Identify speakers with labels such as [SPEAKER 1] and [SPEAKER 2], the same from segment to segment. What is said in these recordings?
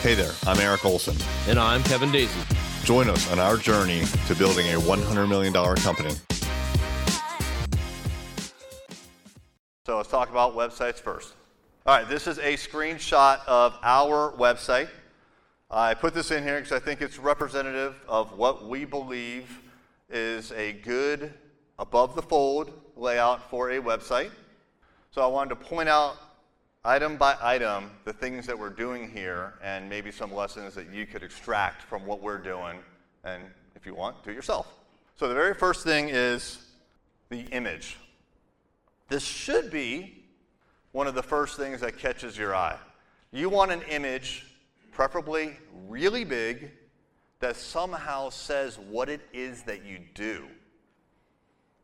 [SPEAKER 1] Hey there, I'm Eric Olson.
[SPEAKER 2] And I'm Kevin Daisy.
[SPEAKER 1] Join us on our journey to building a $100 million company. So let's talk about websites first. All right, this is a screenshot of our website. I put this in here because I think it's representative of what we believe is a good above the fold layout for a website. So I wanted to point out item by item the things that we're doing here and maybe some lessons that you could extract from what we're doing and if you want, do it yourself. So the very first thing is the image. This should be one of the first things that catches your eye. You want an image, preferably really big, that somehow says what it is that you do.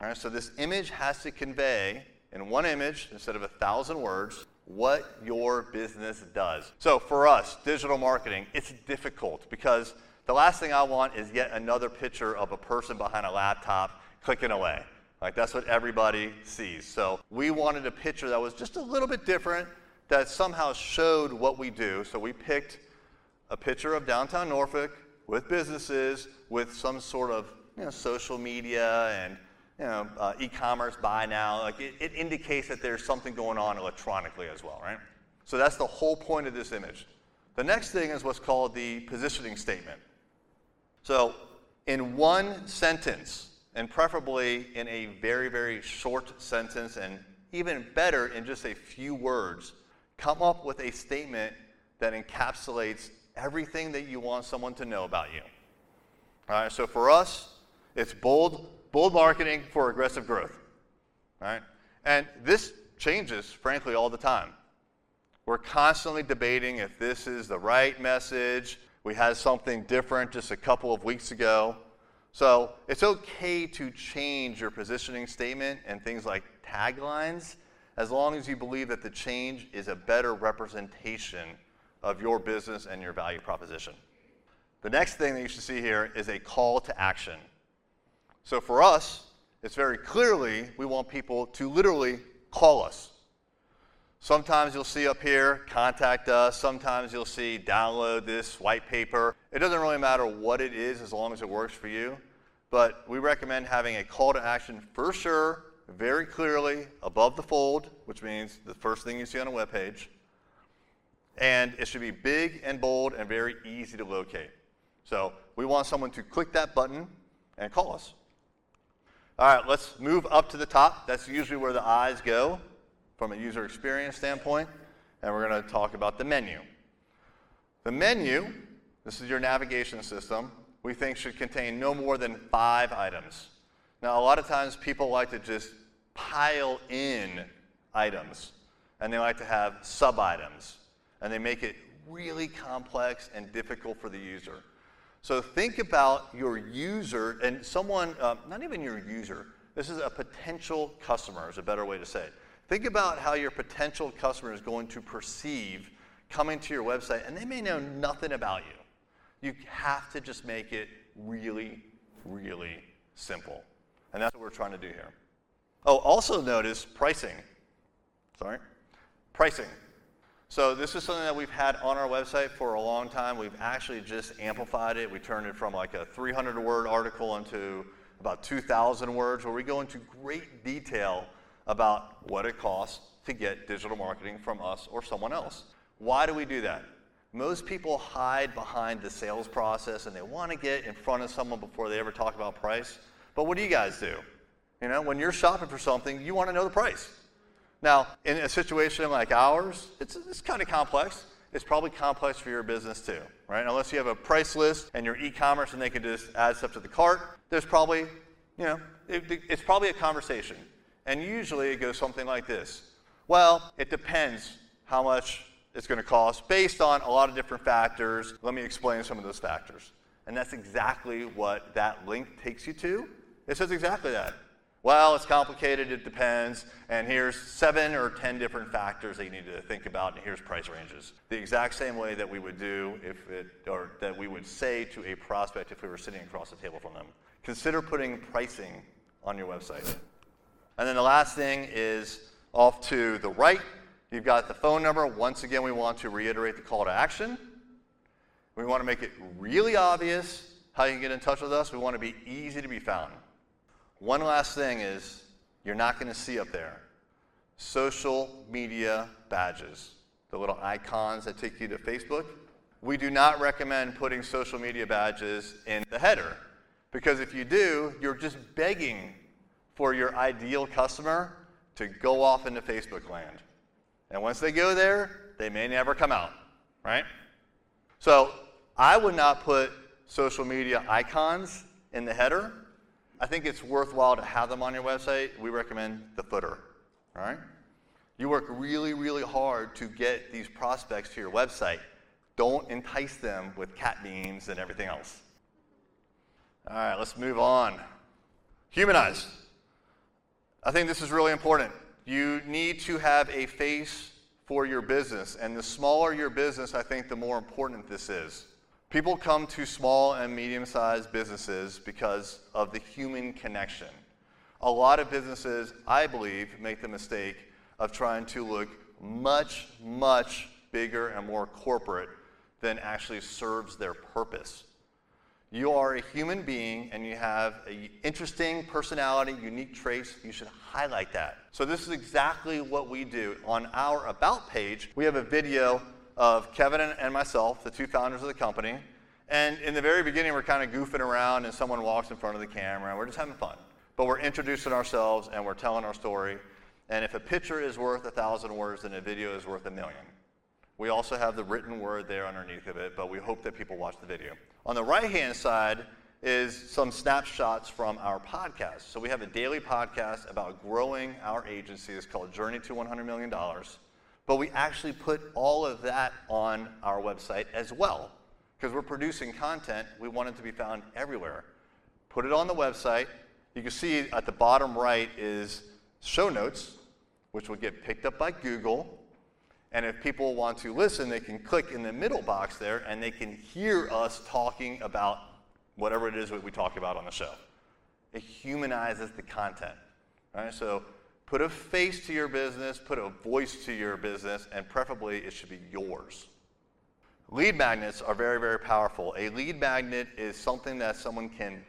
[SPEAKER 1] All right, so this image has to convey in one image instead of a thousand words what your business does. So for us, digital marketing, it's difficult because the last thing I want is yet another picture of a person behind a laptop clicking away. Like that's what everybody sees. So we wanted a picture that was just a little bit different that somehow showed what we do. So we picked a picture of downtown Norfolk with businesses with some sort of you know, social media and you know, uh, e-commerce buy now. Like it, it indicates that there's something going on electronically as well, right? So that's the whole point of this image. The next thing is what's called the positioning statement. So in one sentence, and preferably in a very, very short sentence, and even better in just a few words, come up with a statement that encapsulates everything that you want someone to know about you. All right, so for us, it's bold, bold marketing for aggressive growth. Right? And this changes, frankly, all the time. We're constantly debating if this is the right message. We had something different just a couple of weeks ago. So it's okay to change your positioning statement and things like taglines as long as you believe that the change is a better representation of your business and your value proposition. The next thing that you should see here is a call to action. So for us, it's very clearly we want people to literally call us. Sometimes you'll see up here, contact us. Sometimes you'll see, download this white paper. It doesn't really matter what it is as long as it works for you. But we recommend having a call to action for sure, very clearly above the fold, which means the first thing you see on a web page. And it should be big and bold and very easy to locate. So we want someone to click that button and call us. All right, let's move up to the top. That's usually where the eyes go from a user experience standpoint. And we're going to talk about the menu. The menu, this is your navigation system, we think should contain no more than five items. Now, a lot of times people like to just pile in items, and they like to have sub items, and they make it really complex and difficult for the user. So think about your user and someone, uh, not even your user, this is a potential customer, is a better way to say it. Think about how your potential customer is going to perceive coming to your website, and they may know nothing about you. You have to just make it really, really simple. And that's what we're trying to do here. Oh, also notice pricing. Sorry? Pricing. So this is something that we've had on our website for a long time. We've actually just amplified it. We turned it from like a 300 word article into about 2,000 words where we go into great detail about what it costs to get digital marketing from us or someone else. Why do we do that? Most people hide behind the sales process and they want to get in front of someone before they ever talk about price. But what do you guys do? You know, when you're shopping for something, you want to know the price. Now, in a situation like ours, it's, it's kind of complex. It's probably complex for your business too, right? Unless you have a price list and your e-commerce and they can just add stuff to the cart, there's probably, you know, it, it's probably a conversation. And usually it goes something like this. Well, it depends how much it's going to cost based on a lot of different factors. Let me explain some of those factors. And that's exactly what that link takes you to. It says exactly that. Well, it's complicated, it depends, and here's seven or 10 different factors that you need to think about, and here's price ranges. The exact same way that we would do if it, or that we would say to a prospect if we were sitting across the table from them. Consider putting pricing on your website. And then the last thing is off to the right, you've got the phone number. Once again, we want to reiterate the call to action. We want to make it really obvious how you can get in touch with us. We want to be easy to be found. One last thing is you're not going to see up there social media badges, the little icons that take you to Facebook. We do not recommend putting social media badges in the header because if you do, you're just begging for your ideal customer to go off into Facebook land. And once they go there, they may never come out, right? So I would not put social media icons in the header. I think it's worthwhile to have them on your website. We recommend the footer, all right? You work really, really hard to get these prospects to your website. Don't entice them with cat memes and everything else. All right, let's move on. Humanize. I think this is really important. You need to have a face for your business, and the smaller your business, I think the more important this is. People come to small and medium sized businesses because of the human connection. A lot of businesses, I believe, make the mistake of trying to look much, much bigger and more corporate than actually serves their purpose. You are a human being and you have an interesting personality, unique traits. You should highlight that. So, this is exactly what we do. On our About page, we have a video of Kevin and myself, the two founders of the company. And in the very beginning, we're kind of goofing around and someone walks in front of the camera and we're just having fun. But we're introducing ourselves and we're telling our story. And if a picture is worth a thousand words, then a video is worth a million. We also have the written word there underneath of it, but we hope that people watch the video. On the right hand side is some snapshots from our podcast. So we have a daily podcast about growing our agency. It's called Journey to $100 Million. But we actually put all of that on our website as well. Because we're producing content, we want it to be found everywhere. Put it on the website. You can see at the bottom right is show notes, which will get picked up by Google. And if people want to listen, they can click in the middle box there and they can hear us talking about whatever it is that we talk about on the show. It humanizes the content. Right? So put a face to your business, put a voice to your business, and preferably it should be yours. Lead magnets are very, very powerful. A lead magnet is something that someone can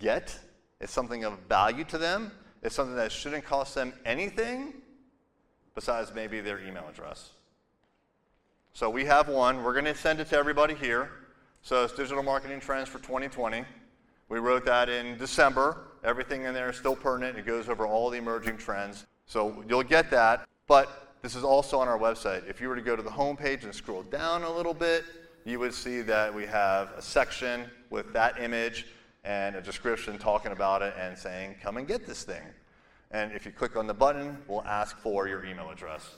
[SPEAKER 1] get, it's something of value to them, it's something that shouldn't cost them anything besides maybe their email address. So we have one. We're going to send it to everybody here. So it's Digital Marketing Trends for 2020. We wrote that in December. Everything in there is still pertinent. It goes over all the emerging trends. So you'll get that. But this is also on our website. If you were to go to the homepage and scroll down a little bit, you would see that we have a section with that image and a description talking about it and saying, come and get this thing. And if you click on the button, we'll ask for your email address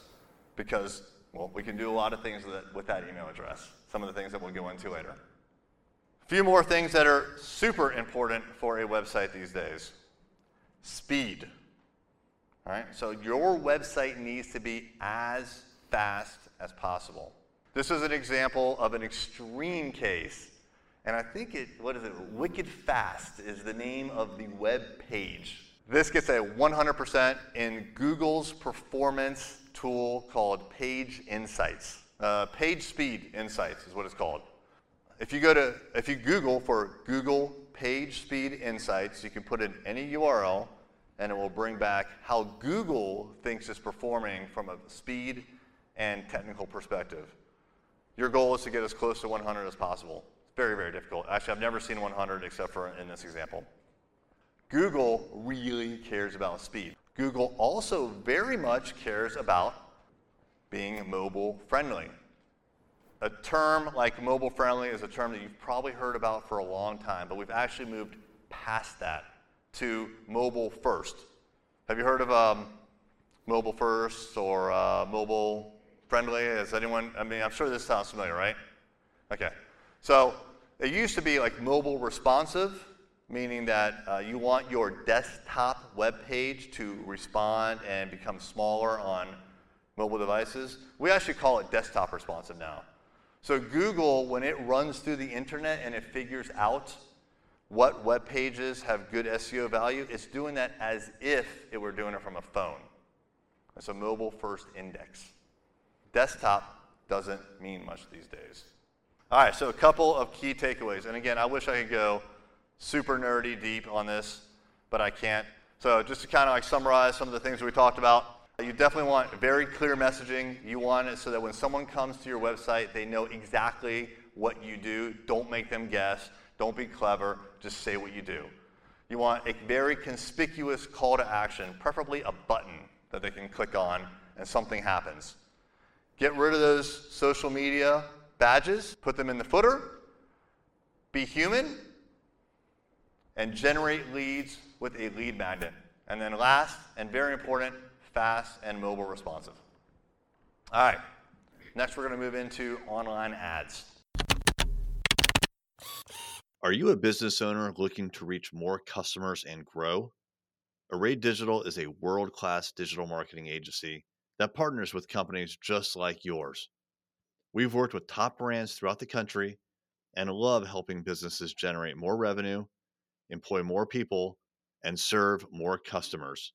[SPEAKER 1] because well, we can do a lot of things with, it, with that email address, some of the things that we'll go into later. Few more things that are super important for a website these days speed. All right, so your website needs to be as fast as possible. This is an example of an extreme case, and I think it, what is it, Wicked Fast is the name of the web page. This gets a 100% in Google's performance tool called Page Insights. Uh, page Speed Insights is what it's called. If you go to, if you Google for Google Page Speed Insights, you can put in any URL and it will bring back how Google thinks it's performing from a speed and technical perspective. Your goal is to get as close to 100 as possible. It's very, very difficult. Actually, I've never seen 100 except for in this example. Google really cares about speed. Google also very much cares about being mobile friendly. A term like mobile friendly is a term that you've probably heard about for a long time, but we've actually moved past that to mobile first. Have you heard of um, mobile first or uh, mobile friendly? Is anyone, I mean, I'm sure this sounds familiar, right? Okay. So it used to be like mobile responsive, meaning that uh, you want your desktop web page to respond and become smaller on mobile devices. We actually call it desktop responsive now. So Google, when it runs through the internet and it figures out what web pages have good SEO value, it's doing that as if it were doing it from a phone. It's a mobile first index. Desktop doesn't mean much these days. All right, so a couple of key takeaways. And again, I wish I could go super nerdy deep on this, but I can't. So just to kind of like summarize some of the things we talked about, you definitely want very clear messaging. You want it so that when someone comes to your website, they know exactly what you do. Don't make them guess. Don't be clever. Just say what you do. You want a very conspicuous call to action, preferably a button that they can click on and something happens. Get rid of those social media badges, put them in the footer, be human, and generate leads with a lead magnet. And then last and very important, fast and mobile responsive. All right, next we're going to move into online ads.
[SPEAKER 2] Are you a business owner looking to reach more customers and grow? Array Digital is a world class digital marketing agency that partners with companies just like yours. We've worked with top brands throughout the country and love helping businesses generate more revenue, employ more people, and serve more customers.